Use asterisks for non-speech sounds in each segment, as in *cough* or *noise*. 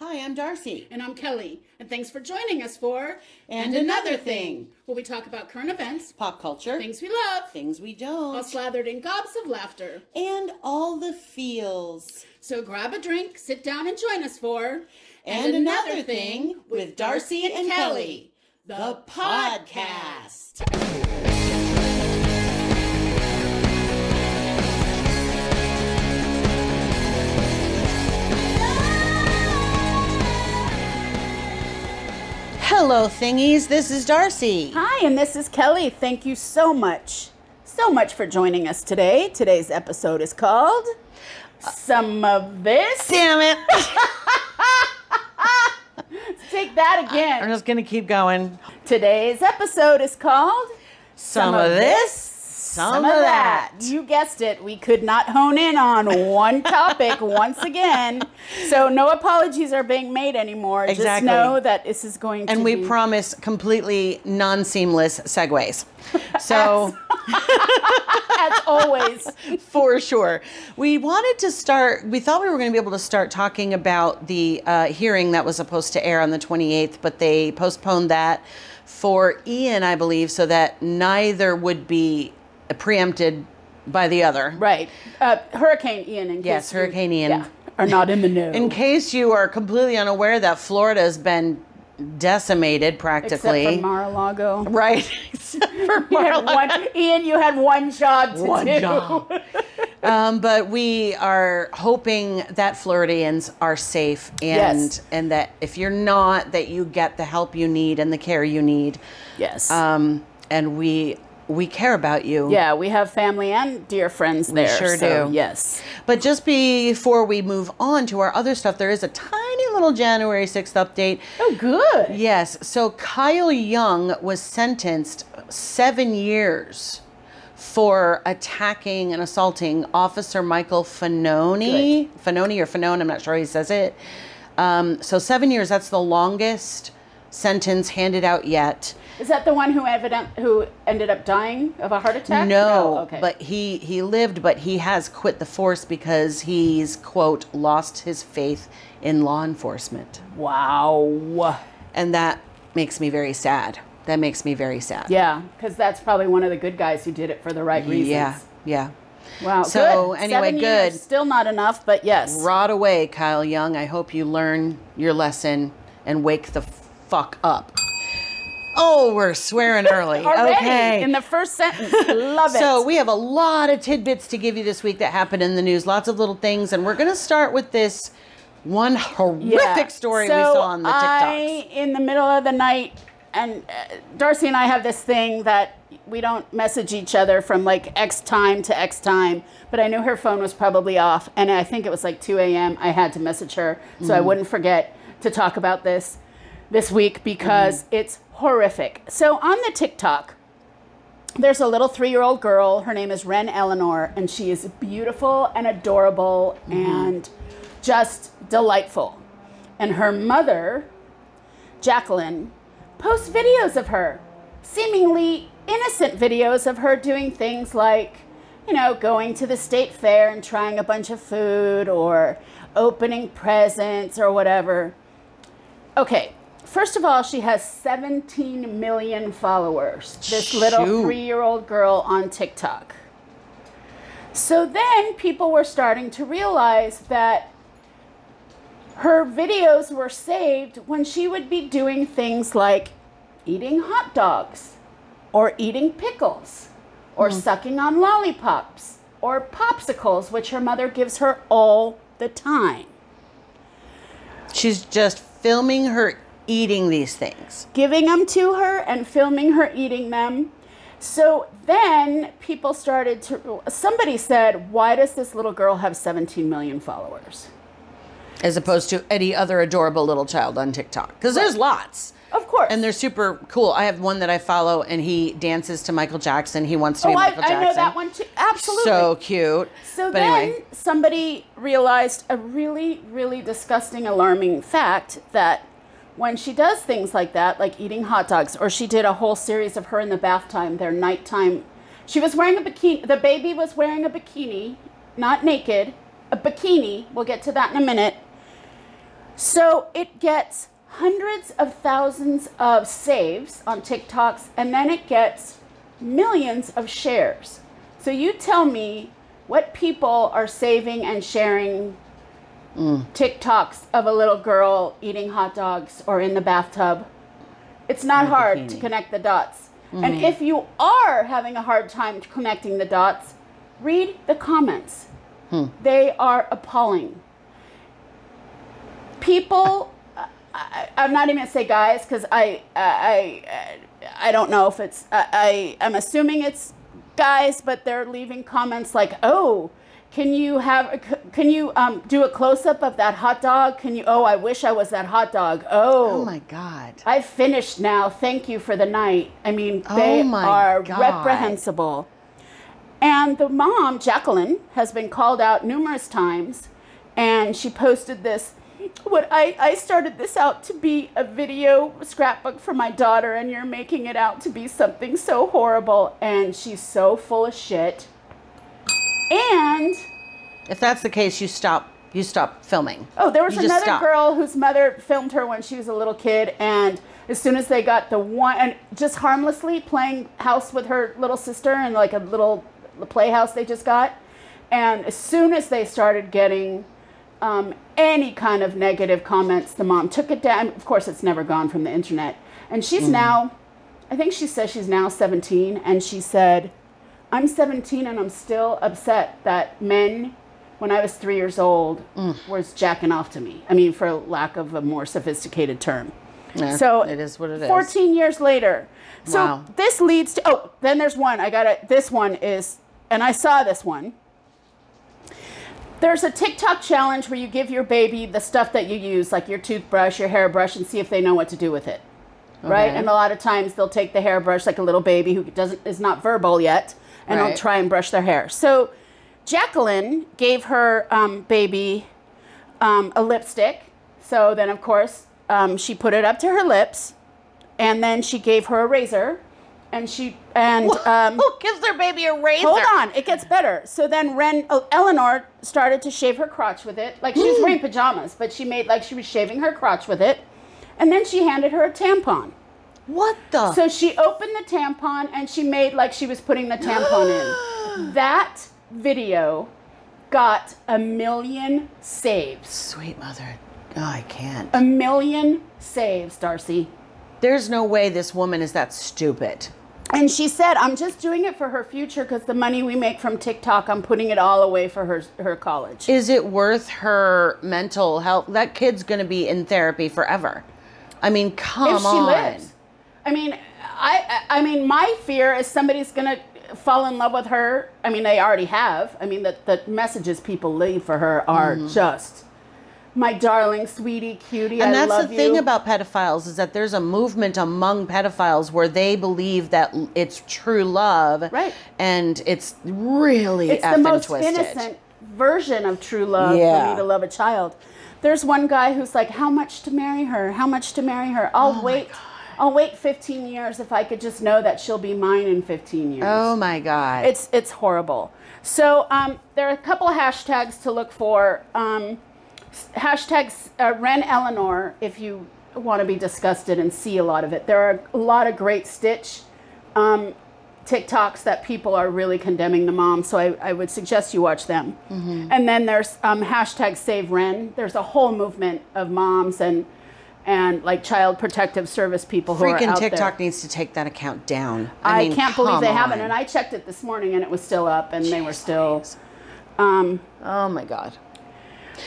Hi, I'm Darcy. And I'm Kelly. And thanks for joining us for And Another Thing. where we talk about current events, Pop culture, things we love, things we all don't, All slathered in gobs of laughter. and all the feels. So grab a drink, sit down, and join us for And, Another Thing with Darcy and Kelly, the podcast. Hello, thingies. This is Darcy. Hi, and this is Kelly. Thank you so much, so much for joining us today. Today's episode is called Some of This. Damn it. *laughs* *laughs* Take that again. I'm just going to keep going. Today's episode is called Some, of this, some, of that. You guessed it. We could not hone in on one *laughs* topic once again. So no apologies are being made anymore. Exactly. Just know that this is going to And we be promise completely non seamless segues. So, *laughs* as always. for sure. We wanted to start, we thought we were going to be able to start talking about the uh, hearing that was supposed to air on the 28th, but they postponed that for Ian, I believe, so that neither would be preempted by the other. Right. Uh, Hurricane Ian in Yes, case you- Hurricane Ian. yeah, are not in the know. In case you are completely unaware that Florida has been decimated practically. Except for Mar-a-Lago. right. *laughs* Except *laughs* for Mar-a-Lago. one, Ian, you had one job to One do. job. *laughs* Um, but we are hoping that Floridians are safe and Yes. and that if you're not, that you get the help you need and the care you need. Yes. Um, and we we care about you. yeah, we have family and dear friends there. sure so, do. Yes. But just before we move on to our other stuff, there is a tiny little January 6th update. Oh, good. Yes. So Kyle Young was sentenced seven years for attacking and assaulting Officer Michael Fanoni. Fanoni or Fanone, I'm not sure how he says it. Um, so seven years, that's the longest sentence handed out yet. Is that the one who evident who ended up dying of a heart attack? No, okay. but he he lived, but he has quit the force because he's quote lost his faith in law enforcement, wow. and that makes me very sad. That makes me very sad. Yeah, because that's probably one of the good guys who did it for the right reasons. Yeah, yeah. Wow. So, good. anyway, Seven years, good. Still not enough, but yes. Rot away, Kyle Young. I hope you learn your lesson and wake the fuck up. Oh, we're swearing early. *laughs* Already okay. in the first sentence. Love *laughs* it. So we have a lot of tidbits to give you this week that happened in the news. Lots of little things, and we're going to start with this one horrific Yeah. story So we saw on the TikToks. I, in the middle of the night, and uh, Darcy and I have this thing that we don't message each other from like X time to X time. But I knew her phone was probably off, and I think it was like 2 a.m. I had to message her so Mm. I wouldn't forget to talk about this this week because Mm-hmm. it's horrific. So on the TikTok, there's a little three year old girl. Her name is Wren Eleanor, and she is beautiful and adorable and just delightful. And her mother, Jacqueline, posts videos of her, seemingly innocent videos of her doing things like, you know, going to the state fair and trying a bunch of food or opening presents or whatever. Okay, first of all, she has 17 million followers. This little three year old girl on TikTok. So then people were starting to realize that her videos were saved when she would be doing things like eating hot dogs, or eating pickles, or hmm. sucking on lollipops, or popsicles, which her mother gives her all the time. She's just filming her eating these things. giving them to her and filming her eating them. So then people started to, somebody said, why does this little girl have 17 million followers? As opposed to any other adorable little child on TikTok. Because there's lots. Of course. And they're super cool. I have one that I follow, and he dances to Michael Jackson. He wants to oh, be I, Michael Jackson. I know that one too. Absolutely. So cute. So but then anyway, somebody realized a really, really disgusting, alarming fact that when she does things like that, like eating hot dogs, or she did a whole series of her in the bath time, their nighttime. She was wearing a bikini. The baby was wearing a bikini, not naked, a bikini. We'll get to that in a minute. So it gets hundreds of thousands of saves on TikToks and then it gets millions of shares. So you tell me what people are saving and sharing TikToks of a little girl eating hot dogs or in the bathtub. It's not hard to bikini. Mm-hmm. connect the dots. And if you are having a hard time connecting the dots, read the comments. Hmm. They are appalling. People, I, I'm not even gonna say guys because I, I, I, I don't know if it's. I, I, I'm assuming it's guys, but they're leaving comments like, "Oh, can you have? Can you um, do a close up of that hot dog? Can you? Oh, I wish I was that hot dog. Oh, Oh my God. I've finished now. Thank you for the night. I mean, Oh they are God. reprehensible. And the mom, Jacqueline, has been called out numerous times, and she posted this. What I, I started this out to be a video scrapbook for my daughter, and you're making it out to be something so horrible. And she's so full of shit. And If that's the case, you stop. You stop filming. Oh, there was You another girl whose mother filmed her when she was a little kid, and as soon as they got the one, and just harmlessly playing house with her little sister in like a little playhouse they just got, and as soon as they started getting um, any kind of negative comments, the mom took it down. Of course, it's never gone from the internet, and she's now, I think she says she's now 17, and she said, I'm 17 and I'm still upset that men, when I was three years old, mm. was jacking off to me. I mean, for lack of a more sophisticated term. Yeah, so it is what it is. 14 years later. So Wow. this leads to, oh, then there's one. I got it. This one is, and I saw this one. There's a TikTok challenge where you give your baby the stuff that you use, like your toothbrush, your hairbrush, and see if they know what to do with it. Right? And a lot of times they'll take the hairbrush like a little baby who doesn't is not verbal yet, and I'll try and brush their hair. So Jacqueline gave her um, baby um, a lipstick. So then, of course, um, she put it up to her lips, and then she gave her a razor, and she and um, Who gives their baby a razor? hold on, it gets better. So then, Wren oh, Eleanor started to shave her crotch with it, like she was wearing pajamas, but she made like she was shaving her crotch with it, and then she handed her a tampon. What the? So she opened the tampon and she made like she was putting the tampon in. *gasps* That video got a million saves. Sweet mother. Oh, I can't. A million saves, Darcy. There's no way this woman is that stupid. And she said, I'm just doing it for her future because the money we make from TikTok, I'm putting it all away for her her college. Is it worth her mental health? That kid's going to be in therapy forever. I mean, come if she on. lives. I mean, I I mean, my fear is somebody's gonna fall in love with her. I mean, they already have. I mean, the the messages people leave for her are mm-hmm. just, my darling, sweetie, cutie. And I that's love the thing you." about pedophiles is that there's a movement among pedophiles where they believe that it's true love, Right. And it's really it's the most twisted. innocent version of true love for me to love a child. There's one guy who's like, "How much to marry her? How much to marry her? I'll oh wait. I'll wait 15 years if I could just know that she'll be mine in 15 years." Oh my god! It's it's horrible. So um, there are a couple of hashtags to look for. Um, hashtags uh, Wren Eleanor if you want to be disgusted and see a lot of it. There are a lot of great Stitch um, TikToks that people are really condemning the mom. So I, I would suggest you watch them. And then there's um, hashtag Save Wren. There's a whole movement of moms and and like child protective service people who are Freaking out there. TikTok needs to take that account down. I, mean, can't believe come they haven't. And I checked it this morning, and it was still up, and they were still. Um, Oh my god!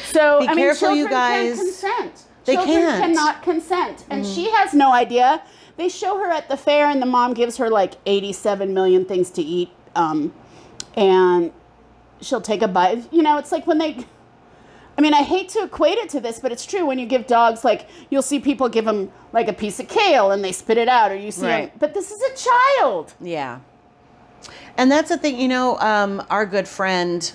so Be I mean, careful, you guys. Can consent. They children can't. Cannot consent, and she has no idea. They show her at the fair, and the mom gives her like eighty-seven million things to eat, um, and she'll take a bite. You know, it's like when they. I mean, I hate to equate it to this, but it's true. When you give dogs, like you'll see people give them like a piece of kale and they spit it out, or you see them. But this is a child. Yeah. And that's the thing, you know, um, our good friend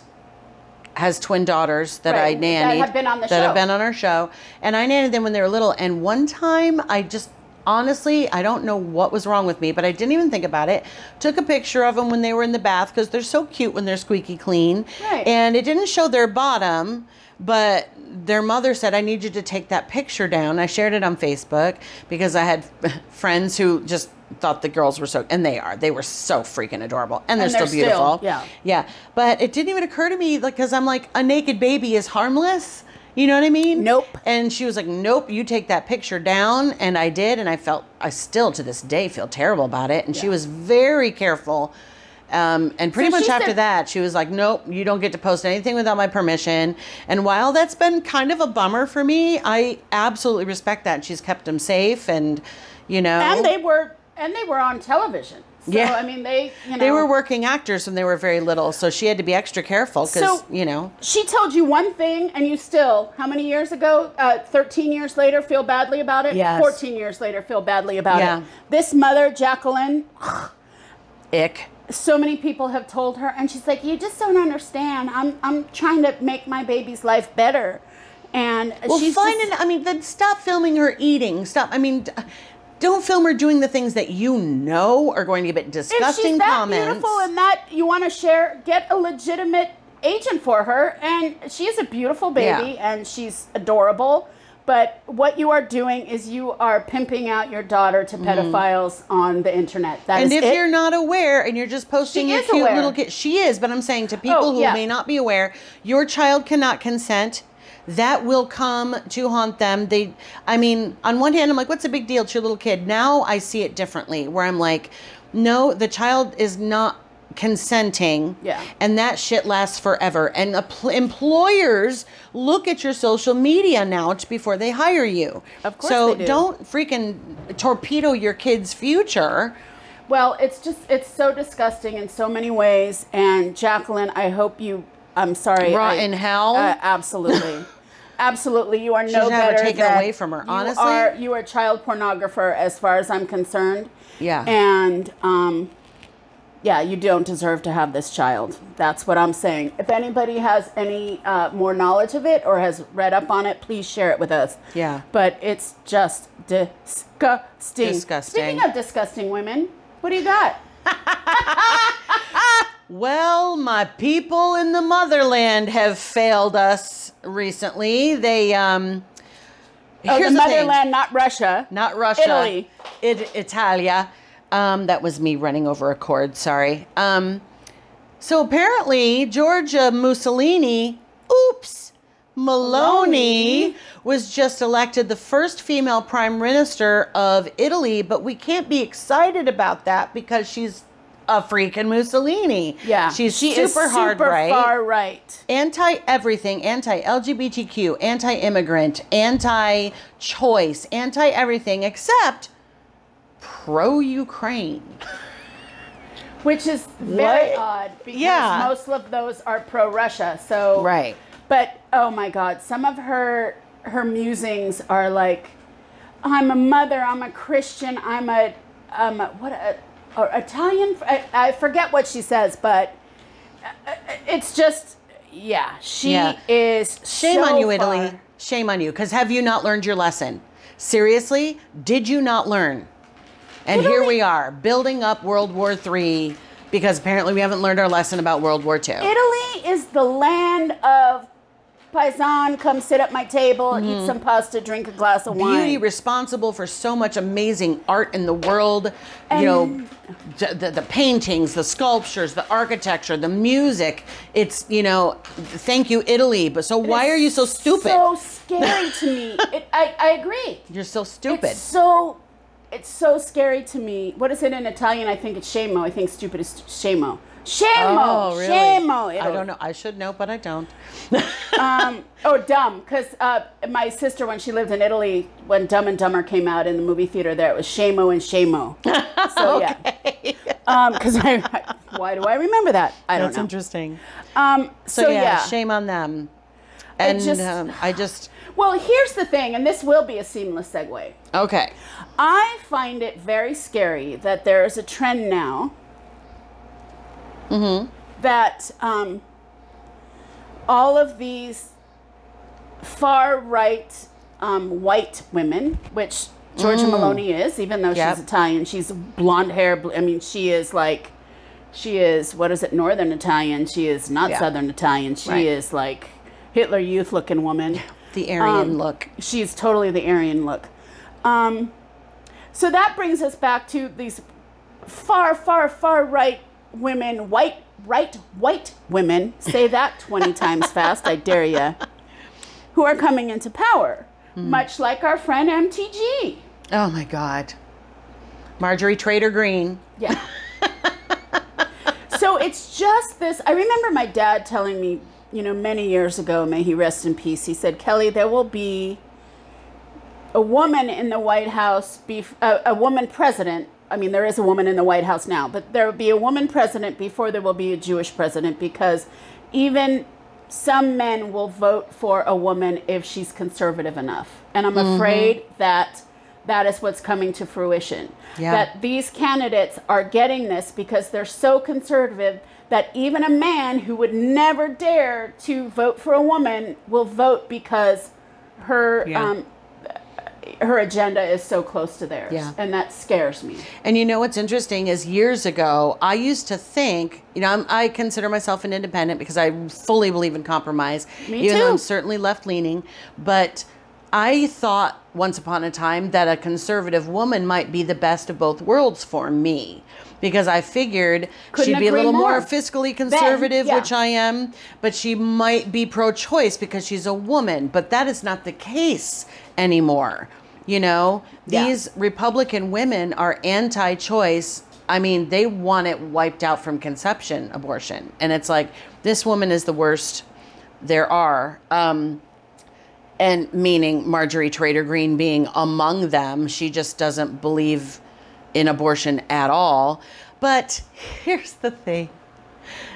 has twin daughters that Right, I that have been on the that have been on our show. And I nannied them when they were little. And one time I just honestly, I don't know what was wrong with me, but I didn't even think about it. Took a picture of them when they were in the bath because they're so cute when they're squeaky clean. Right. And it didn't show their bottom, but their mother said, I need you to take that picture down. I shared it on Facebook because I had *laughs* friends who just thought the girls were so, and they are, they were so freaking adorable. And they're, And they're still beautiful. still- yeah. Yeah. But it didn't even occur to me, like, because I'm like, a naked baby is harmless. You know what I mean? Nope. And she was like, "Nope, you take that picture down." And I did, and I felt I still to this day feel terrible about it. And she was very careful. Um, and pretty So much after said- that, she was like, "Nope, you don't get to post anything without my permission." And while that's been kind of a bummer for me, I absolutely respect that. She's kept them safe, and you know, And they were and they were on television. So Yeah. I mean they you know they were working actors when they were very little, so she had to be extra careful because So- you know, She told you one thing, and you still, how many years ago? Uh, 13 years later, feel badly about it? Yes. 14 years later, feel badly about Yeah. it. This mother, Jacqueline, ick. So many people have told her, and she's like, You just don't understand. I'm, I'm trying to make my baby's life better. And Well, she's fine. just- and I mean, then stop filming her eating. Stop. I mean, don't film her doing the things that you know are going to get if disgusting she's that comments. beautiful and that you want to share, get a legitimate agent for her. And she is a beautiful baby Yeah. and she's adorable. But what you are doing is you are pimping out your daughter to pedophiles on the internet. That is Mm-hmm. and if it. you're not aware and you're just posting She your cute aware. little kid, she is. But I'm saying to people Oh, who yeah. may not be aware, your child cannot consent. That will come to haunt them. They, I mean, on one hand, I'm like, what's a big deal? It's your little kid. Now I see it differently, where I'm like, no, the child is not consenting. Yeah. And that shit lasts forever. And empl- employers look at your social media now before they hire you. Of course So they do. don't freaking torpedo your kid's future. Well, it's just it's so disgusting in so many ways. And Jacqueline, I hope you. I'm sorry. Rot in hell? Uh, absolutely, *laughs* absolutely. You are no have her better taken away from her, Honestly, you are you are a child pornographer as far as I'm concerned. Yeah. And um, yeah, you don't deserve to have this child. That's what I'm saying. If anybody has any uh, more knowledge of it or has read up on it, please share it with us. Yeah. But it's just disgusting. Disgusting. Speaking of disgusting women, what do you got? *laughs* Well, my people in the motherland have failed us recently. They um Oh, here's the the thing. motherland, not Russia. not Russia, Italy. it, Italia. Um, that was me running over a cord. Sorry. Um, so apparently, Giorgia Mussolini, oops, Meloni Meloni. was just elected the first female prime minister of Italy. But we can't be excited about that because she's a freaking Mussolini. Yeah, she's she super super hard right far right. anti everything, anti LGBTQ, anti immigrant, anti choice, anti everything except pro Ukraine. Which is very What? odd because Yeah. most of those are pro Russia. So Right. But oh my God, some of her her musings are like, I'm a mother, I'm a Christian, I'm a um what a, or Italian. I, I forget what she says, but uh, it's just yeah, she Yeah. is Shame so on you, Italy. Shame on you. Because have you not learned your lesson? Seriously? Did you not learn? And here we are, building up World War III because apparently we haven't learned our lesson about World War II. Italy is the land of paisan. Come sit at my table, eat some pasta, drink a glass of wine. Mm-hmm. beauty responsible for so much amazing art in the world you know And- the, the paintings the sculptures the architecture the music it's you know thank you italy but so why are you so stupid So scary to me. *laughs* It, I, I agree. you're so stupid It's so it's so scary to me. What is it in Italian? I think it's scemo. I think stupid is scemo. Scemo. oh really Scemo. i don't know i should know but i don't Um, oh, dumb. Because uh, my sister, when she lived in Italy, when Dumb and Dumber came out in the movie theater, there it was Shamo and Shamo. *laughs* So yeah. Because I, I- why do I remember that? I don't that's know. That's interesting Um, so, so, yeah, yeah. shame on them and just- um, i just Well, here's the thing, and this will be a seamless segue. okay I find it very scary that there is a trend now that um, all of these far right um, white women, which Giorgia Meloni is, even though Yep. she's Italian. She's blonde hair. I mean, she is like, she is what is it? Northern Italian. She is not Yeah. Southern Italian. She Right. is like Hitler Youth looking woman. The Aryan Um, look. She's totally the Aryan look. Um, so that brings us back to these far, far, far right women, white, right, white women. Say that *laughs* 20 times fast, I dare ya. Who are coming into power, much like our friend MTG. Oh my God. Marjorie Trader Green. Yeah. *laughs* so it's just this. I remember my dad telling me, you know, many years ago, may he rest in peace, he said, Kelly, there will be a woman in the White House, be, a, a woman president. I mean, there is a woman in the White House now, but there will be a woman president before there will be a Jewish president because even some men will vote for a woman if she's conservative enough. And I'm mm-hmm. afraid that that is what's coming to fruition. Yeah. That these candidates are getting this because they're so conservative that even a man who would never dare to vote for a woman will vote because her Yeah. um, her agenda is so close to theirs, Yeah. and that scares me. And you know what's interesting is years ago, I used to think, you know, I'm, I consider myself an independent because I fully believe in compromise, Me even though. I'm certainly left leaning. But I thought once upon a time that a conservative woman might be the best of both worlds for me because I figured Couldn't she'd be a little more. more. fiscally conservative, yeah. which I am, but she might be pro choice because she's a woman. But that is not the case anymore. You know, Yeah. these Republican women are anti choice. I mean, they want it wiped out from conception, abortion. And it's like, this woman is the worst there are. Um, and meaning Marjorie Trader Green being among them. She just doesn't believe in abortion at all. But here's the thing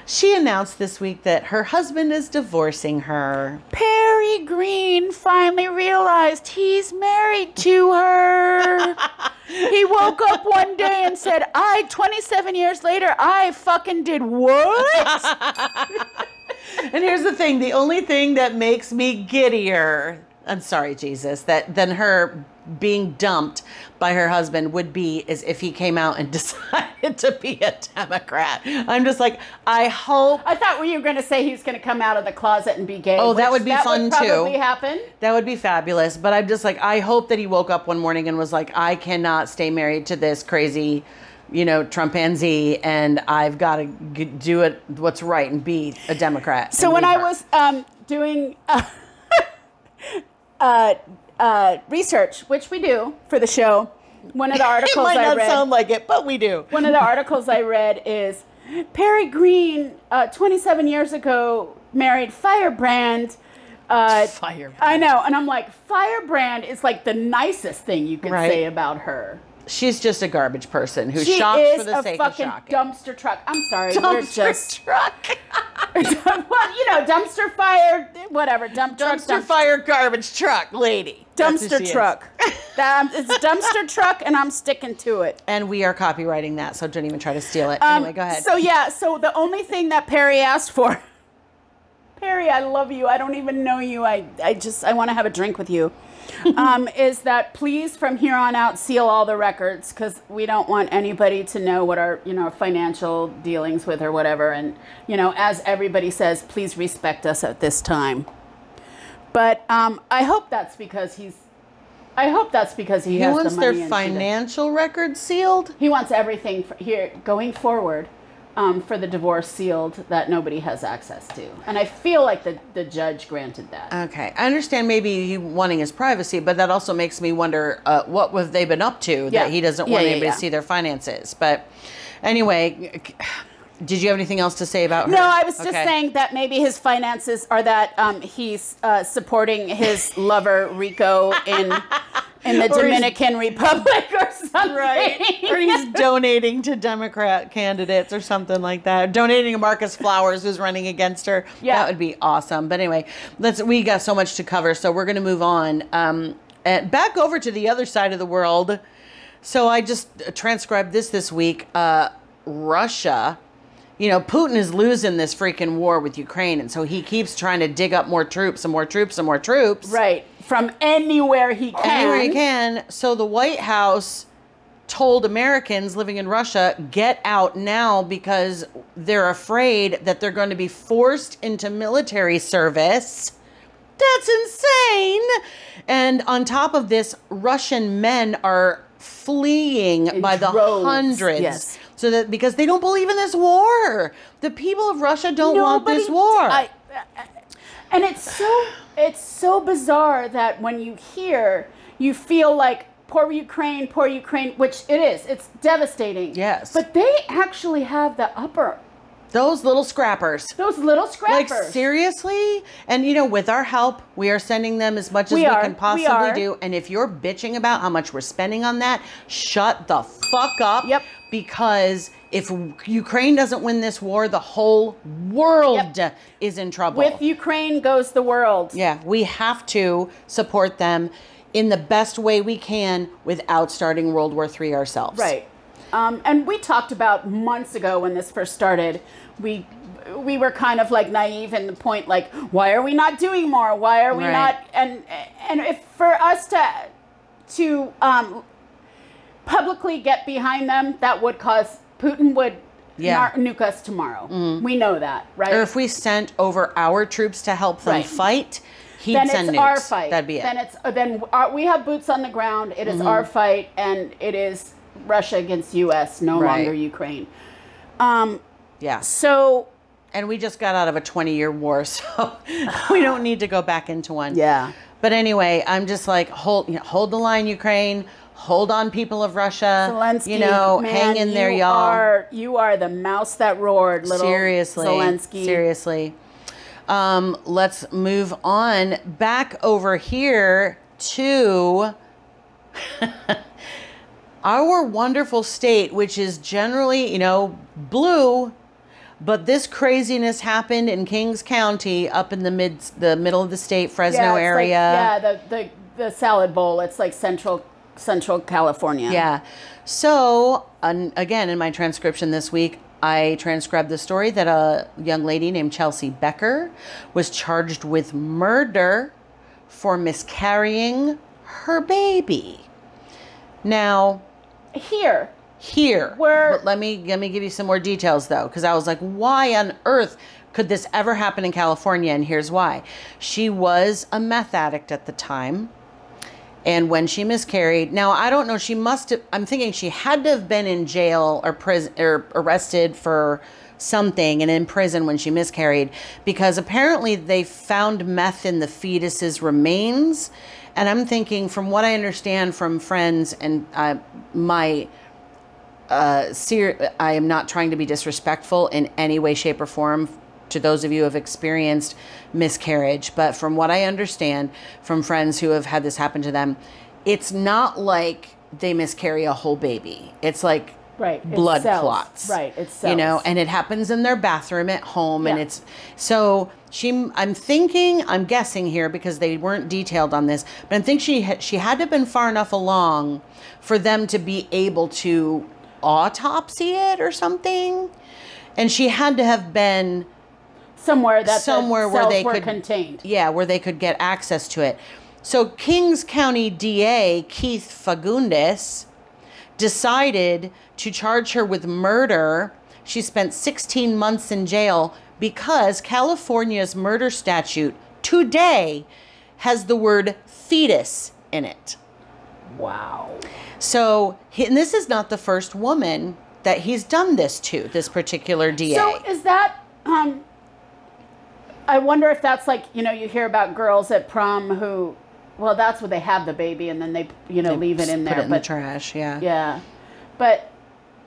she announced this week that her husband is divorcing her. Perry Greene finally realized he's married to her. *laughs* he woke up one day and said, I, 27 years later, I fucking did what? *laughs* And here's the thing the only thing that makes me giddier, I'm sorry, Jesus, that than her being dumped by her husband would be is if he came out and *laughs* decided to be a Democrat. I'm just like, I hope I thought were you were going to say he was going to come out of the closet and be gay. Oh, that would be fun, would too. probably happen. That would be fabulous. But I'm just like, I hope that he woke up one morning and was like, I cannot stay married to this crazy, you know, Trumpanzee, and I've got to g- do it what's right and be a Democrat. So when I her. was um, doing uh, *laughs* uh, uh, research, which we do for the show, one of the articles *laughs* it might I not read. sound like it, but we do. one of the articles I read is Perry Greene, uh, 27 years ago, married Firebrand. Uh, Firebrand. I know, and I'm like, Firebrand is like the nicest thing you could Right. say about her. She's just a garbage person who She shocks is for the sake of fucking shocking. dumpster truck. I'm sorry, we're Dumpster just truck. *laughs* well, you know, dumpster fire, whatever, dump truck, Dumpster dump- fire garbage truck lady. Dumpster truck. That- it's a dumpster *laughs* truck, and I'm sticking to it. And we are copyrighting that, so don't even try to steal it. Um, anyway, go ahead. So yeah, so the only thing that Perry asked for, *laughs* Perry, I love you. I don't even know you. I, I just I want to have a drink with you. *laughs* um, is that please from here on out seal all the records because we don't want anybody to know what our you know financial dealings with or whatever. And you know, as everybody says, please respect us at this time. But um, I hope that's because he's. I hope that's because he, he has wants the their financial records sealed. He wants everything here going forward um, for the divorce sealed that nobody has access to, and I feel like the the judge granted that. Okay, I understand maybe he wanting his privacy, but that also makes me wonder uh, what have they been up to Yeah. that he doesn't Yeah, want yeah, anybody to see their finances. But anyway, did you have anything else to say about her? no, I was just Okay. saying that maybe his finances are that um, he's uh, supporting his lover Rico in in the Dominican Republic or something. Right. or he's donating to Democrat candidates or something like that. Donating to Marcus Flowers who's running against her. Yeah. That would be awesome. But anyway, let's we got so much to cover, so we're gonna move on. Um and back over to the other side of the world. So I just transcribed this this week. Uh Russia you know, Putin is losing this freaking war with Ukraine, and so he keeps trying to dig up more troops and more troops and more troops. Right. From anywhere he can. Anywhere he can. So the White House told Americans living in Russia, get out now because they're afraid that they're going to be forced into military service. That's insane. And on top of this, Russian men are fleeing In by the hundreds. yes. So that because they don't believe in this war. The people of Russia don't want this war. I- I- and it's so it's so bizarre that when you hear, you feel like poor Ukraine, poor Ukraine, which it is. It's devastating. Yes. But they actually have the upper. Those little scrappers. Those little scrappers. Like seriously? And you know, with our help, we are sending them as much as We we, can We possibly are. do. And if you're bitching about how much we're spending on that, shut the fuck up. Yep. Because if Ukraine doesn't win this war, the whole world Yep. is in trouble. With Ukraine goes the world. yeah, we have to support them in the best way we can without starting World War III ourselves. Right. Um, and we talked about months ago when this first started. We we were kind of like naive in the point like, why are we not doing more? Why are we Right. not? And and if for us to to um, publicly get behind them, that would cause Putin would Yeah. nar- nuke us tomorrow. Mm. We know that, right? Or if we sent over our troops to help them Right. fight, he'd then send it's nukes. our fight. That'd be it. Then it's uh, then our, we have boots on the ground. It is our mm-hmm. fight, and it is Russia against U.S. No Right. longer Ukraine. Um, yeah. so And we just got out of a 20 year war, *laughs* so *laughs* we don't need to go back into one. yeah, But anyway, I'm just like, hold, you know, hold the line, Ukraine. Hold on, people of Russia. Zelensky, you know, man, hang in there, you y'all. Are, you are the mouse that roared, little seriously, Zelensky. seriously. Um, let's move on back over here to *laughs* our wonderful state, which is generally, you know, blue. But this craziness happened in Kings County, up in the mid, the middle of the state, Fresno Yeah, it's like- area. yeah, the, the the salad bowl. It's like central Central California. Yeah. So, un again, in my transcription this week, I transcribed the story that a young lady named Chelsea Becker was charged with murder for miscarrying her baby. Now, Here, here, Where- but let me let me give you some more details though, because I was like, why on earth could this ever happen in California? And here's why: she was a meth addict at the time. And when she miscarried, now I don't know, she must have, I'm thinking she had to have been in jail or prison or arrested for something and in prison when she miscarried because apparently they found meth in the fetus's remains. And I'm thinking, from what I understand from friends and uh, my uh, ser- I am not trying to be disrespectful in any way, shape, or form to those of you who have experienced miscarriage. But from what I understand from friends who have had this happen to them, it's not like they miscarry a whole baby. It's like Right, blood cells. clots. Right, it's You know, and it happens in their bathroom at home. And it's so she, I'm thinking, I'm guessing here because they weren't detailed on this, but I think she, she had to have been far enough along for them to be able to autopsy it or something. And she had to have been somewhere that somewhere the where they were could contained. Yeah, where they could get access to it. So Kings County DA Keith Fagundes decided to charge her with murder. She spent 16 months in jail because California's murder statute today has the word fetus in it. Wow. So, and this is not the first woman that he's done this to, this particular DA. So is that um I wonder if that's like, you know, you hear about girls at prom who well, that's where they have the baby and then they, you know, leave it in there. Put it in but the trash, yeah. yeah. But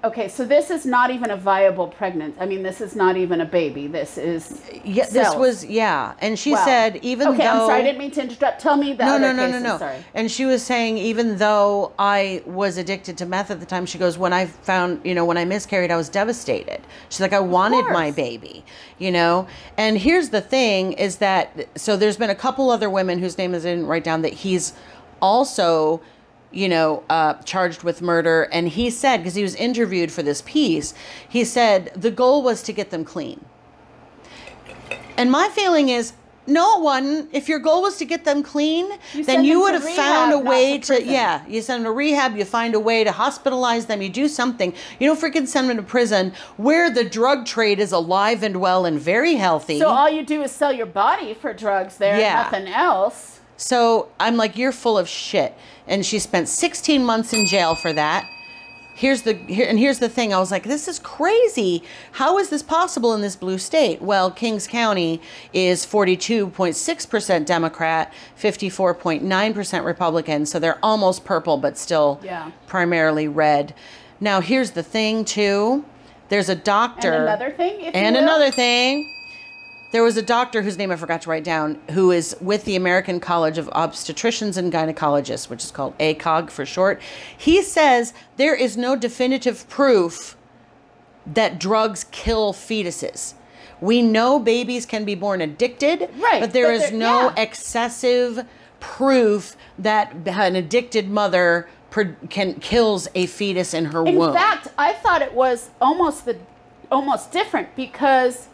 okay, so this is not even a viable pregnancy. I mean, this is not even a baby. This is Yeah, this was yeah, and she Wow. said even okay, though Okay, I'm sorry, I didn't mean to interrupt. Tell me the no, other no, no, no, cases. no. Sorry. And she was saying even though I was addicted to meth at the time, she goes when I found you know when I miscarried, I was devastated. She's like I wanted my baby, you know. And here's the thing: is that so there's been a couple other women whose names I didn't write down that he's also you know, uh, charged with murder. And he said, because he was interviewed for this piece, he said the goal was to get them clean. And my feeling is, no, it wasn't. If your goal was to get them clean, You then you would have found a way to to, yeah, you send them to rehab, you find a way to hospitalize them, you do something. You don't freaking send them to prison where the drug trade is alive and well and very healthy. So all you do is sell your body for drugs there, Yeah. nothing else. So I'm like, you're full of shit. And she spent 16 months in jail for that. Here's the here, and here's the thing. I was like, this is crazy. How is this possible in this blue state? Well, Kings County is 42.6% Democrat, 54.9% Republican. So they're almost purple, but still Yeah. primarily red. Now, here's the thing, too. There's a doctor. And another thing, And another thing. There was a doctor whose name I forgot to write down who is with the American College of Obstetricians and Gynecologists, which is called ACOG for short. He says there is no definitive proof that drugs kill fetuses. We know babies can be born addicted, Right, but there but is no yeah. excessive proof that an addicted mother can kills a fetus in her In womb. In fact, I thought it was almost the almost different because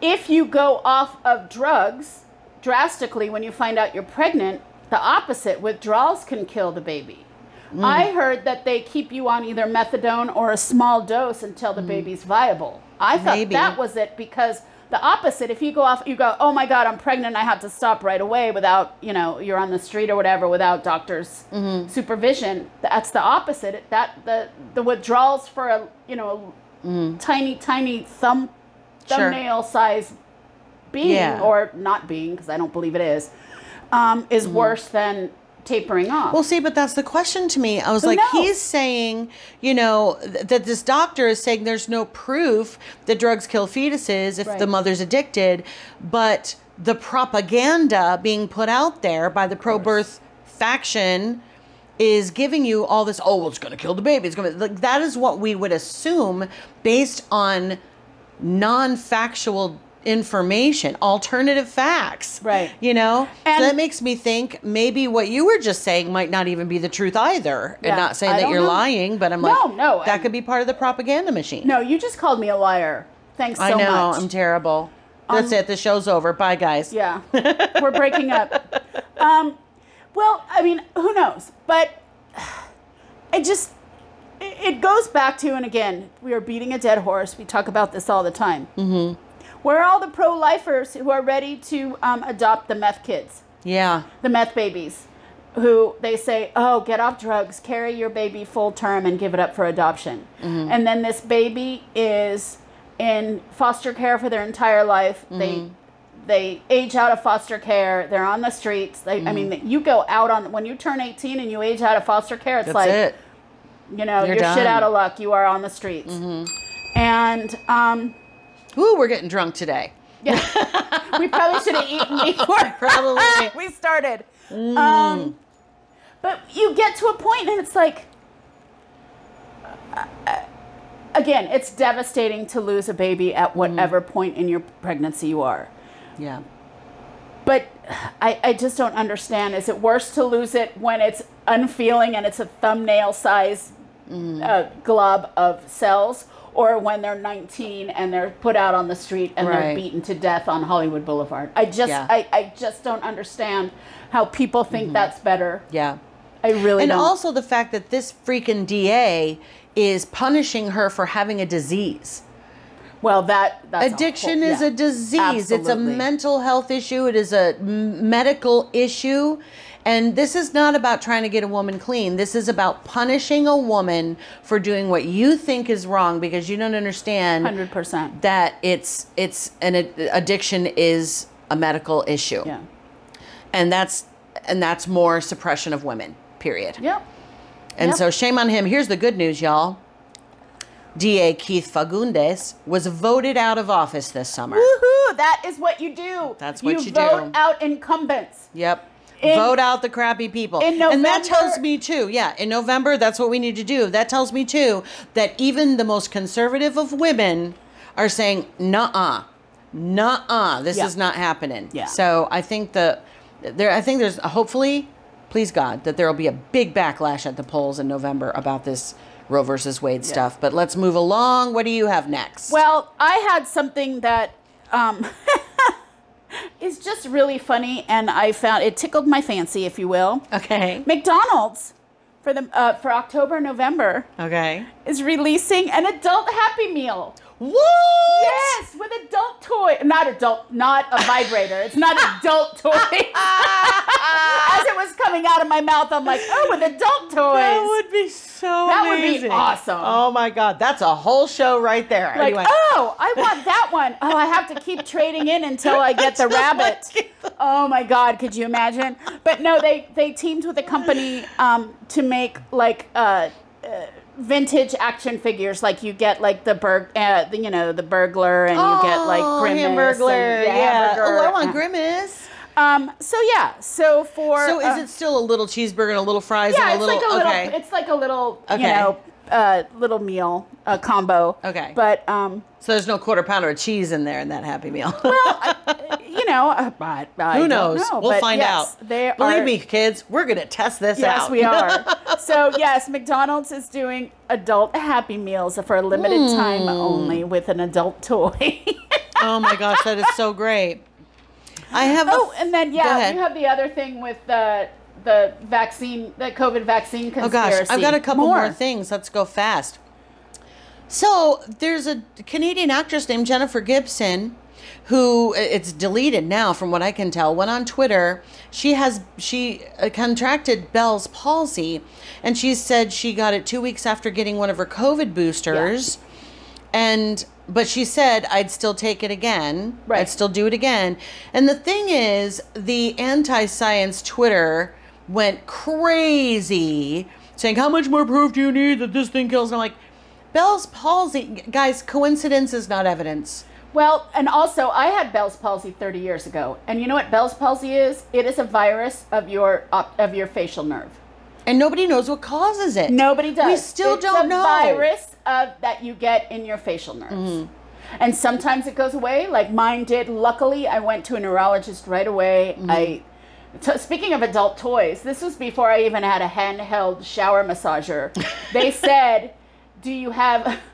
if you go off of drugs drastically when you find out you're pregnant, the opposite withdrawals can kill the baby. Mm. I heard that they keep you on either methadone or a small dose until the baby's viable. I thought Mm. Maybe. that was it because the opposite, if you go off, you go, oh my God, I'm pregnant, I have to stop right away without, you know, you're on the street or whatever without doctor's Mm-hmm. supervision. That's the opposite. That the the withdrawals for a you know tiny tiny thumb Mm. Thumbnail size being Yeah. or not being because I don't believe it is um, is worse than tapering off. Well, see, but that's the question to me. I was Who like, knows? he's saying, you know, th- that this doctor is saying there's no proof that drugs kill fetuses if the mother's addicted, but the propaganda being put out there by the pro birth faction is giving you all this, oh, well, it's going to kill the baby. It's going to, like, that is what we would assume based on non factual information, alternative facts. Right. You know? And- so that makes me think maybe what you were just saying might not even be the truth either. Yeah, And not saying I that you're know. lying, but I'm No, like, no, that and- could be part of the propaganda machine. no, you just called me a liar. Thanks so much. I know, much. I'm terrible. That's Um, it. The show's over. Bye, guys. Yeah, *laughs* we're breaking up. Um, well, I mean, who knows? But *sighs* I just it goes back to, and again, we are beating a dead horse. We talk about this all the time. Mm-hmm. Where are all the pro-lifers who are ready to um, adopt the meth kids, Yeah. the meth babies, who they say, "Oh, get off drugs, carry your baby full term, and give it up for adoption," and then this baby is in foster care for their entire life. They they age out of foster care. They're on the streets. They, I mean, you go out on when you turn 18 and you age out of foster care. It's That's like it. You know You're you're, shit out of luck. You are on the streets, Mm-hmm. and um, Ooh, we're getting drunk today. yeah, *laughs* we probably should have eaten *laughs* before Probably. *laughs* we started. Um, but you get to a point and it's like, uh, again, it's devastating to lose a baby at whatever point in your pregnancy you are. Yeah. But I, I just don't understand. Is it worse to lose it when it's unfeeling and it's a thumbnail size uh, glob of cells, or when they're 19 and they're put out on the street and they're beaten to death on Hollywood Boulevard? I just Yeah. I, I just don't understand how people think that's better. Yeah. I really And don't. also the fact that this freaking DA is punishing her for having a disease. well, that that's a Addiction whole- is a disease. It's a mental health issue. It is a m- medical issue. And this is not about trying to get a woman clean. This is about punishing a woman for doing what you think is wrong because you don't understand 100%. that it's it's an ad- addiction is a medical issue. Yeah. And that's and that's more suppression of women. Period. Yep. And Yep. so shame on him. Here's the good news, y'all. DA Keith Fagundes was voted out of office this summer. Woohoo! That is what you do. That's what you vote do. out incumbents. Yep. In- Vote out the crappy people. in and that tells me too, yeah, in November, that's what we need to do. That tells me too that even the most conservative of women are saying, nuh uh, this Yeah. is not happening. Yeah. So I think the, there, I think there's hopefully please God, that there will be a big backlash at the polls in November about this Roe versus Wade stuff. But let's move along. What do you have next? Well, I had something that um, *laughs* is just really funny, and I found it tickled my fancy, if you will. okay. McDonald's for the uh, for October November Okay. is releasing an adult Happy Meal. What? Yes, with adult toy. Not adult, not a vibrator. It's not adult *laughs* toy. *laughs* As it was coming out of my mouth, I'm like, oh, with adult toys. That would be so That would be awesome. Oh my God, that's a whole show right there. like, anyway. oh, I want that one. Oh, I have to keep trading in until I get the *laughs* rabbit. Oh my God, could you imagine? But no, they they teamed with a company um, to make like uh, uh, vintage action figures. Like you get like the burg, uh, you know, the burglar, and you get like Oh, Grimace, Hamburglar, and yeah. Oh, I want Uh, Grimace. Um. So yeah. So for So is uh, it still a little cheeseburger and a little fries Yeah, and it's a little? like a little. okay. It's like a little. Okay. You know, uh, little meal, uh, combo. Okay. But um. so there's no quarter pounder of cheese in there in that Happy Meal. Well, *laughs* you know, uh, but I Who knows? know, we'll find yes, out. They Believe are, me, kids, we're gonna test this Yes, out. we *laughs* are. so yes, McDonald's is doing adult Happy Meals for a limited time Hmm. only with an adult *laughs* toy. oh my gosh, that is so great. I have. oh, f- and then yeah, you have the other thing with the the vaccine, the COVID vaccine Oh gosh, I've got a couple more. things. Let's go fast. So there's a Canadian actress named Jennifer Gibson who it's deleted now from what I can tell went on Twitter she has she uh, contracted Bell's palsy and she said she got it 2 weeks after getting one of her covid boosters and but she said I'd still take it again Right. I'd still do it again and the thing is the anti-science Twitter went crazy saying how much more proof do you need that this thing kills and I'm like Bell's palsy guys coincidence is not evidence Well, and also I had Bell's palsy 30 years ago, and you know what Bell's palsy is? It is a virus of your of your facial nerve. and nobody knows what causes it Nobody does. we still it's don't a know virus of, that you get in your facial nerves. Mm-hmm. And sometimes it goes away, like mine did. Luckily, I went to a neurologist right away. Mm-hmm. I, speaking of adult toys, this was before I even had a handheld shower massager. They *laughs* said, "Do you have?" *laughs*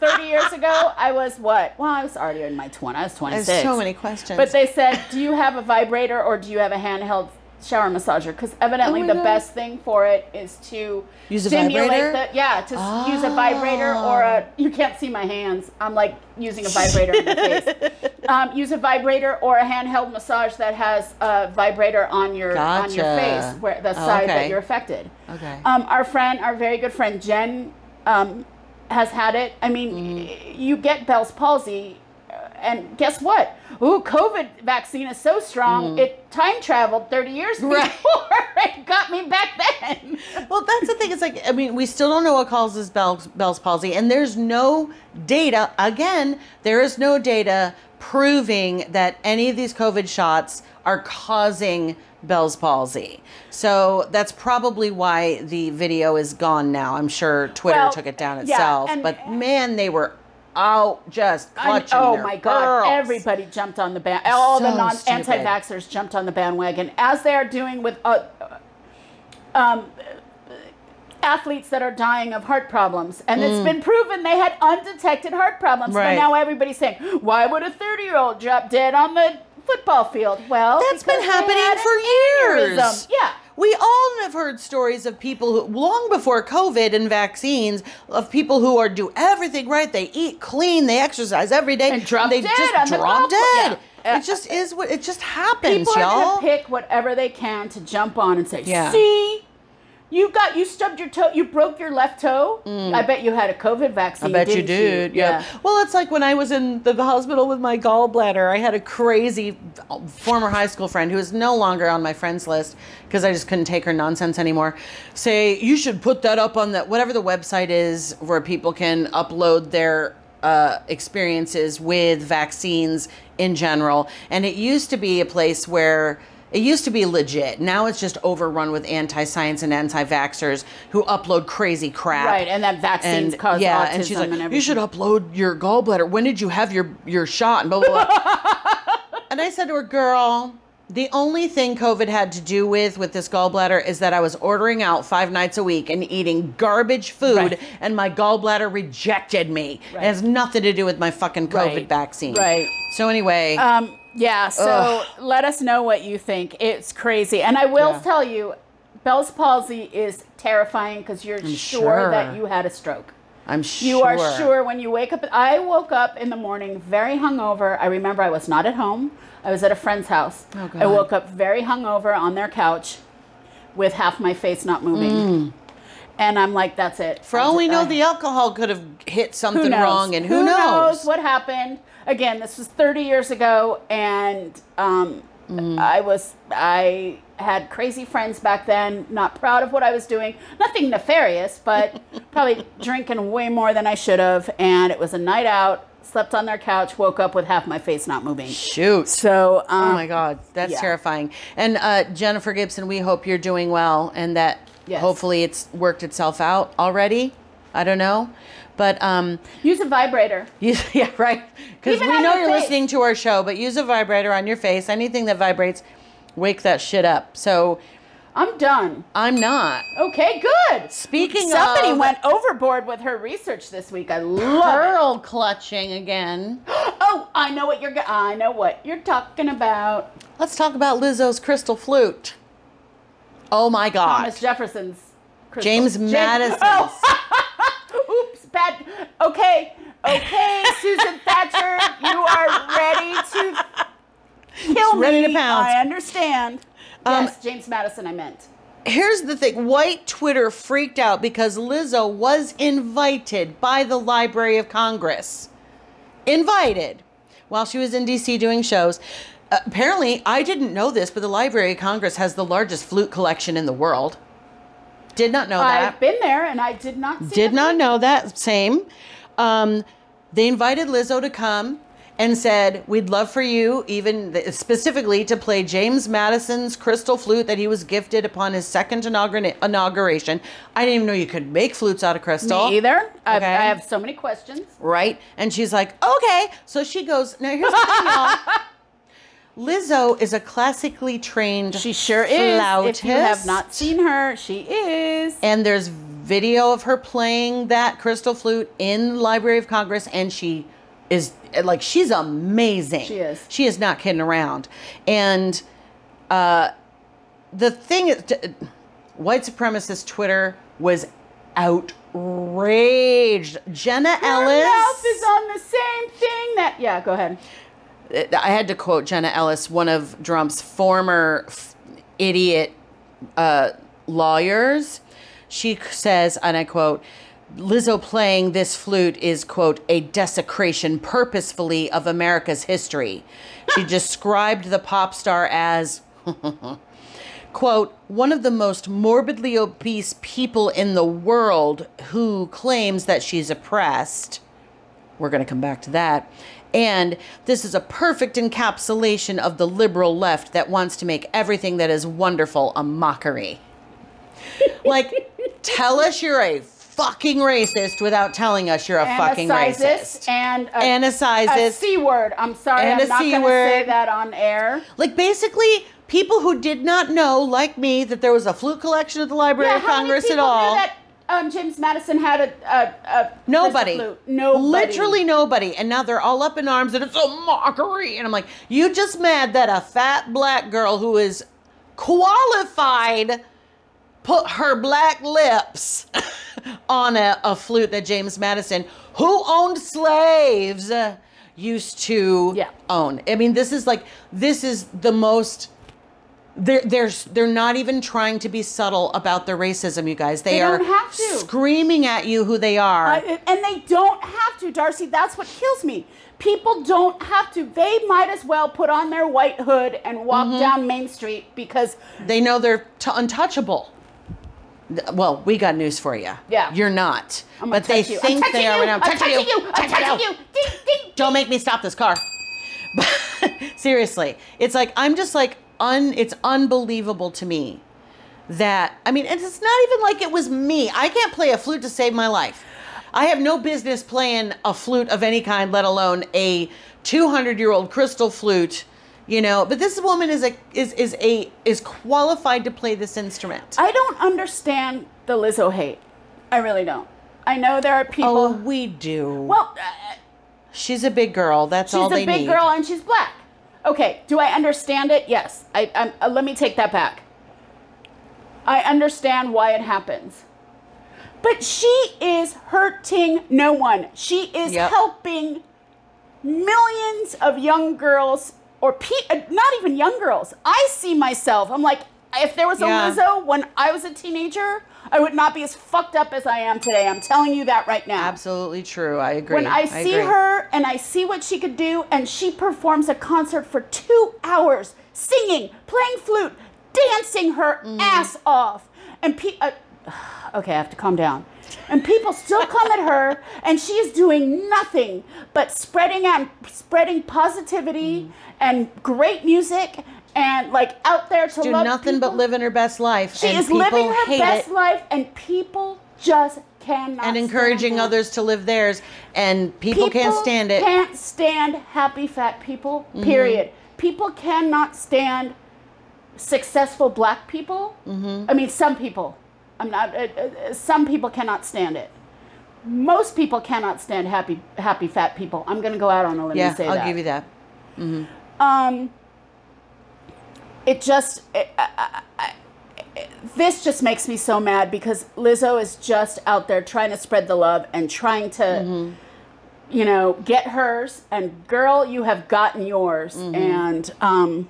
30 years ago, I was what? Well, I was already in my 20s. I was 26. there's so many questions But they said, "Do you have a vibrator or do you have a handheld shower massager?" Because evidently, Oh the God. best thing for it is to Use a stimulate vibrator? the yeah to s use a vibrator or a. Ah. You can't see my hands. I'm like using a vibrator in the face. *laughs* Um, use a vibrator or a handheld massage that has a vibrator on your on your face, where the Oh, side okay. that you're affected. okay Um, our friend, our very good friend Jen, um, has had it. I mean, Mm-hmm. you get Bell's palsy, and guess what? Ooh, COVID vaccine is so strong, hmm. it time traveled 30 years. Right. before *laughs* it got me back then. Well, that's the thing. It's like I mean, we still don't know what causes Bell's, Bell's palsy, and there's no data. Again, there is no data proving that any of these COVID shots are causing Bell's palsy. So that's probably why the video is gone now. I'm sure Twitter Well, took it down yeah, itself, and- but man, they were out just I clutching oh their my God! pearls. Everybody jumped on the band. All the non anti vaxxers jumped on the bandwagon, as they are doing with uh, um, athletes that are dying of heart problems, and it's been proven they had undetected heart problems. Mm. Right. But now everybody's saying, "Why would a 30-year-old drop dead on the football field?" Well, That's been happening for years. aneurysm. Yeah. We all have heard stories of people who, long before COVID and vaccines, of people who are do everything right. They eat clean, they exercise every day, And drop they dead just drop dead. Yeah. It just is what it just happens, People are y'all. gonna pick whatever they can to jump on and say, Yeah. "See, you got you stubbed your toe, you broke your left toe. I bet you had a COVID vaccine. Mm. I bet you did. Yeah. Well, it's like when I was in the hospital with my gallbladder. I had a crazy former high school friend who is no longer on my friends list because I just couldn't take her nonsense anymore. Say you should put that up on that whatever the website is where people can upload their uh, experiences with vaccines in general. And it used to be a place where. It used to be legit. Now it's just overrun with anti-science and anti-vaxxers who upload crazy crap. Right, and that vaccines cause yeah, autism and she's like, and you should upload your gallbladder. When did you have your your shot? And blah blah. blah. *laughs* and I said to her, girl, The only thing COVID had to do with with this gallbladder is that I was ordering out five nights a week and eating garbage food, Right. and my gallbladder rejected me. It has nothing to do with my fucking COVID Right. vaccine. Right. So anyway, Um, yeah, so Ugh. let us know what you think. It's crazy. And I will Yeah. tell you, Bell's palsy is terrifying because you're sure, sure. that you had a stroke. I'm sure You are sure when you wake up. I woke up in the morning very hungover. I remember I was not at home. I was at a friend's house. Oh, I woke up very hungover on their couch with half my face not moving. And I'm like, that's it. Mm. For all we know, I- the alcohol could have hit something wrong, and who, knows? what happened? Again, this was 30 years ago, and um, Mm. I was I had crazy friends back then. Not proud of what I was doing. Nothing nefarious, but *laughs* probably drinking way more than I should have. And it was a night out. Slept on their couch. Woke up with half my face not moving. Shoot. So, um, Oh my God, that's yeah. terrifying. And uh, Jennifer Gibson, we hope you're doing well and that Yes. hopefully it's worked itself out already. I don't know. But um, use a vibrator. use, *laughs* yeah, right. Because we know you're face. listening to our show, but use a vibrator on your face. Anything that vibrates, wake that shit up. So I'm done. I'm not. Okay, good. Speaking of Somebody of went overboard with her research this week. I love it. clutching again, *gasps* Oh, I know what you're. I know what you're talking about. let's talk about Lizzo's crystal flute. Oh my God. Thomas Jefferson's. crystal- James James- Madison's. *laughs* Oh, *laughs* *laughs* oops, bad. Okay, okay, Susan *laughs* Thatcher, you are ready to kill ready me. to pounce. I understand. Um, yes, James Madison. I meant. Here's the thing white Twitter freaked out because Lizzo was invited by the Library of Congress. Invited while she was in DC doing shows. Apparently, I didn't know this, but the Library of Congress has the largest flute collection in the world. Did not know that. I've been there, and I did not. See Did not know that. Same. Um, they invited Lizzo to come and said, We'd love for you, even specifically, to play James Madison's crystal flute that he was gifted upon his second inaugura- inauguration. I didn't even know you could make flutes out of crystal. Me either. I, Okay. I have so many questions. Right? And she's like, Okay. So she goes, Now here's the thing, y'all. *laughs* Lizzo is a classically trained She sure is. If you have not seen her, she is. And there's video of her playing that crystal flute in the Library of Congress, and she is like she's amazing. She is. She is not kidding around. And uh, the thing is, white supremacist Twitter was outraged. Jenna Her Ellis. mouth is on the same thing that. Yeah, go ahead. I had to quote Jenna Ellis, one of Trump's former f- idiot uh, lawyers. She says, and I quote, Lizzo playing this flute is, quote, a desecration purposefully of America's history. She *laughs* described the pop star as, quote, one of the most morbidly obese people in the world who claims that she's oppressed. We're going to come back to that. And this is a perfect encapsulation of the liberal left that wants to make everything that is wonderful a mockery. like, *laughs* tell us you're a fucking racist without telling us you're a fucking racist. and a, And a c word. I'm sorry, And I'm not going to say that on air. Like, basically, people who did not know, like me, that there was a flute collection at the Library Yeah, of Congress at all. Um, James Madison had a, a, a Nobody. Nobody. Literally nobody. And now they're all up in arms and it's a mockery. And I'm like, you just mad that a fat black girl who is qualified put her black lips *laughs* on a, a flute that James Madison, who owned slaves, used to Yeah. own. I mean, this is like, this is the most. They're, they're, they're not even trying to be subtle about their racism, you guys. They, They are don't have to. screaming at you who they are. And they don't have to, Darcy. That's what kills me. People don't have to. They might as well put on their white hood and walk Mm-hmm. down Main Street because they know they're t- untouchable. Th- Well, we got news for you. Yeah. You're not. I'm gonna but they touch you. think I'm touching they are. you. and I'm I'm touching you. I'm touching you. Ding, ding. Don't make me stop this car. *laughs* But seriously, it's like I'm just like un. It's unbelievable to me that I mean, and it's not even like it was me. I can't play a flute to save my life. I have no business playing a flute of any kind, let alone a 200 year old crystal flute You know, but this woman is a is is a is qualified to play this instrument. I don't understand the Lizzo hate. I really don't. I know there are people. oh, we do. well, uh, she's a big girl. That's all they need. she's a big need. girl and she's black. Okay, do I understand it? Yes. I, I'm, uh, let me take that back. I understand why it happens. But she is hurting no one. She is Yep. helping millions of young girls or pe- uh, not even young girls. I see myself. I'm like, if there was a Yeah. Lizzo when I was a teenager, I would not be as fucked up as I am today. I'm telling you that right now. Absolutely true. I agree. When I see agree. her and I see what she could do, and she performs a concert for two hours, singing, playing flute, dancing her Mm-hmm. ass off, and pe- uh, *sighs* okay, I have to calm down. And people still come at her, and she is doing nothing but spreading and spreading positivity Mm-hmm. and great music, and like out there to do nothing but people. living her best life. She and is people living her best it. life, and people just cannot. and encouraging others to live theirs, and people, can't stand it. Can't stand happy fat people. Mm-hmm. Period. People cannot stand successful black people. Mm-hmm. I mean, some people. I'm not. Uh, uh, some people cannot stand it. Most people cannot stand happy happy fat people. I'm going to go out on a limb yeah, and say I'll that. give you that. Um, it just it, I, I, I, this just makes me so mad because Lizzo is just out there trying to spread the love and trying to, Mm-hmm. you know, get hers. And girl, you have gotten yours. Mm-hmm. And um,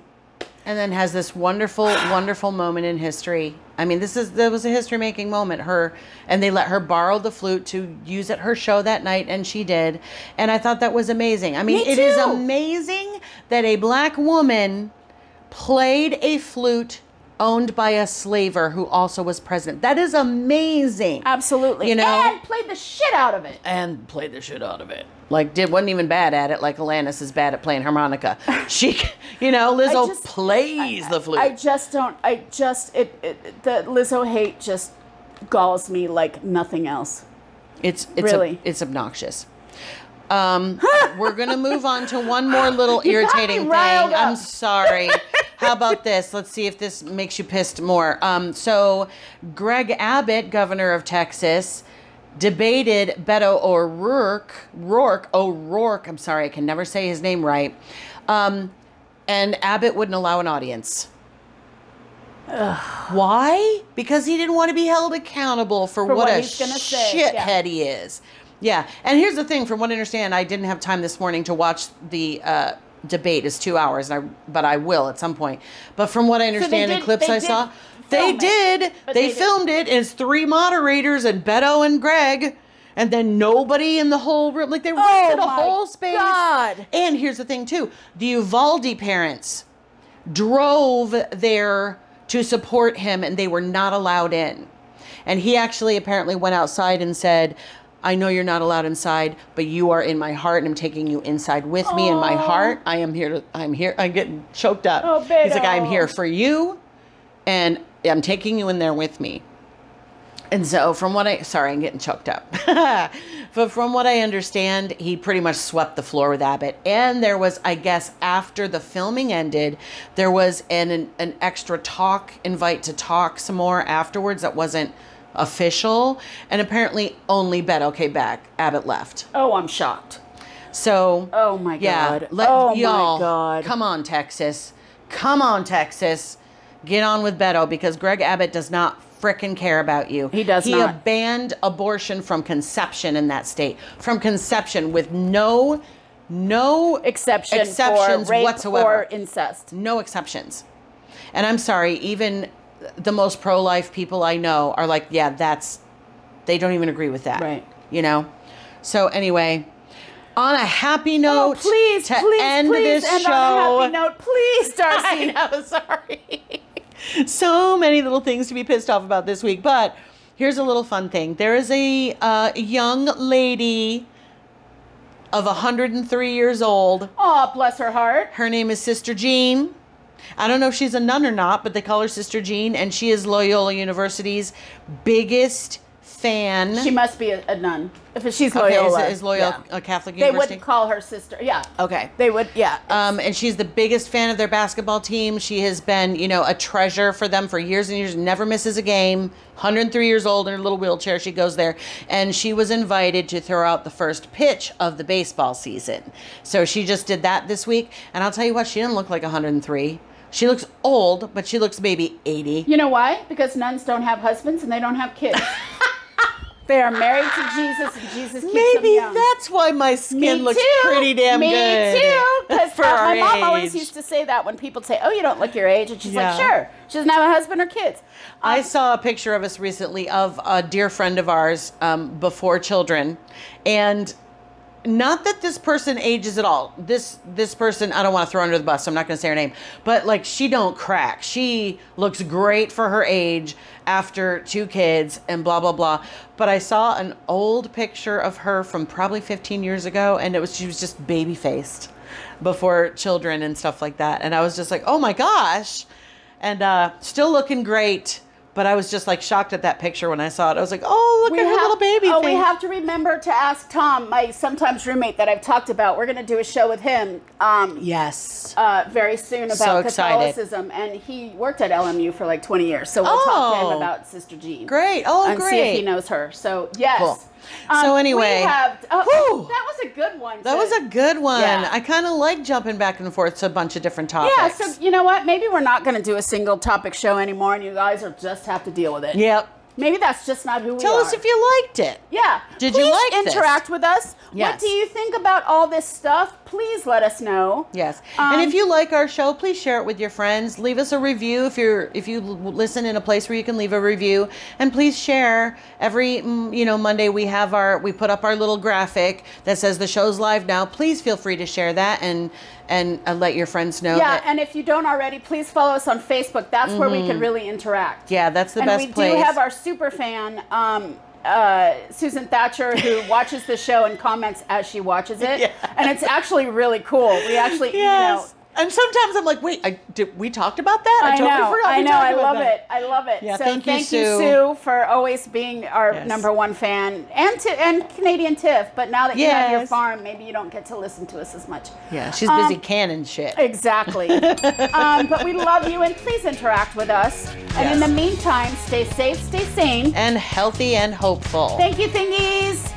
and then has this wonderful, *sighs* wonderful moment in history. I mean, this is that was a history making moment. Her and they let her borrow the flute to use at her show that night, and she did. And I thought that was amazing. I mean, Me it is amazing that a black woman played a flute owned by a slaver who also was president. That is amazing. absolutely, You know? and played the shit out of it. and played the shit out of it. Like did wasn't even bad at it. Like Alanis is bad at playing harmonica. *laughs* She, you know, Lizzo just- plays the flute. I just don't. I just it, it the Lizzo hate just galls me like nothing else. It's it's Really? it's obnoxious. Um, we're gonna move on to one more little *laughs* You got me irritating thing. riled I'm sorry. How about this? Let's see if this makes you pissed more. Um, so, Greg Abbott, governor of Texas, debated Beto O'Rourke. Rourke O'Rourke. I'm sorry, I can never say his name right. Um, and Abbott wouldn't allow an audience. Why? Because he didn't want to be held accountable for, For what, what a he's gonna say, shithead yeah. he is. Yeah, and here's the thing: from what I understand, I didn't have time this morning to watch the uh, debate. It's two hours, and I, but I will at some point. But from what I understand in did- clips I saw, they it, did. They, they did- filmed it, and it's three moderators and Beto and Greg. And then nobody in the whole room, like they rented a Oh my whole space. God. And here's the thing too: the Uvalde parents drove there to support him and they were not allowed in. And he actually apparently went outside and said, I know you're not allowed inside, but you are in my heart and I'm taking you inside with me in my heart. I am here to, I'm here, I'm getting choked up. Oh, He's like, I'm here for you and I'm taking you in there with me. And so, from what I, sorry, I'm getting choked up. *laughs* but from what I understand, he pretty much swept the floor with Abbott. And there was, I guess, after the filming ended, there was an, an, an extra talk, invite to talk some more afterwards that wasn't official. And apparently, only Beto came back. Abbott left. Oh, I'm shocked. So, Oh my yeah, God. let Oh my y'all, God. come on, Texas. Come on, Texas. Get on with Beto because Greg Abbott does not frickin' care about you. He does he not. banned abortion from conception in that state. From conception with no, no Exception exceptions whatsoever. or incest. no exceptions. And I'm sorry, even the most pro life people I know are like, yeah, that's, they don't even agree with that. Right. You know? So, anyway, on a happy note, Oh, please, to please, end please this end show. on a happy note, please, *laughs* I know, sorry. *laughs* so many little things to be pissed off about this week, but here's a little fun thing. There is a uh, young lady of 103 years old. Oh, bless her heart. Her name is Sister Jean. I don't know if she's a nun or not, but they call her Sister Jean, and she is Loyola University's biggest fan. She must be a, a nun. If she's okay, is, is Loyola yeah. a Catholic They university? would call her sister. Yeah. okay. They would, yeah. Um, and she's the biggest fan of their basketball team. She has been, you know, a treasure for them for years and years. Never misses a game. 103 years old in her little wheelchair. She goes there, and she was invited to throw out the first pitch of the baseball season. So she just did that this week. And I'll tell you what, she didn't look like 103. She looks old, but she looks maybe 80. You know why? Because nuns don't have husbands and they don't have kids. *laughs* they are married to Jesus and Jesus keeps them Maybe young. that's why my skin Me looks too. pretty damn Me good. Me too. Because for my our mom always used to say that when people say, "Oh, you don't look your age," and she's like, "Sure." She doesn't have a husband or kids. I saw a picture of us recently of a dear friend of ours um, before children, and not that this person ages at all. This this person I don't want to throw under the bus. So I'm not going to say her name, but like she don't crack. She looks great for her age after two kids and blah blah blah. But I saw an old picture of her from probably 15 years ago, and it was she was just baby faced before children and stuff like that. And I was just like, oh my gosh and uh, still looking great. But I was just like shocked at that picture when I saw it. I was like, "Oh, look at her little baby Oh, face." we have to remember to ask Tom, my sometimes roommate that I've talked about. We're going to do a show with him. Um, yes. uh, very soon about So. Catholicism, and he worked at LMU for like 20 years. So we'll talk to Oh. him about Sister Jean. Great. Oh, and great. see if he knows her. So yes. Cool. Um, So anyway, we have. Oh, whew. that was a good one. That was a good one. Yeah. I kind of like jumping back and forth to a bunch of different topics. Yeah. So you know what? Maybe we're not going to do a single topic show anymore, and you guys will just have to deal with it. Yep. Maybe that's just not who we are. Tell are. us if you liked it. Yeah. Did you Please like this? interact with us? Yes. What do you think about all this stuff? Please let us know. Yes. Um, and if you like our show, please share it with your friends. Leave us a review if you're if you listen in a place where you can leave a review. And please share every mm, you know Monday we have our we put up our little graphic that says the show's live now. Please feel free to share that and and uh, let your friends know Yeah, and if you don't already, please follow us on Facebook. That's where we can really interact. Mm-hmm. Yeah, that's the thing. and best we do have our super fan, um, uh, Susan Thatcher, who *laughs* watches the show and comments as she watches it. Yeah. And it's actually really cool. We actually, you know, Yes. And sometimes I'm like, wait, I, did we talked about that? I, totally know, forgot I know, I love that. it. I love it. Yeah, so thank you, Sue. Sue. for always being our Yes. number one fan and to, and Canadian Tiff. But now that you have your farm, maybe you don't get to listen to us as much. Yeah, she's Um, busy canning shit. Exactly. *laughs* um, but we love you and please interact with us. And in the meantime, stay safe, stay sane. And healthy and hopeful. Thank you, thingies.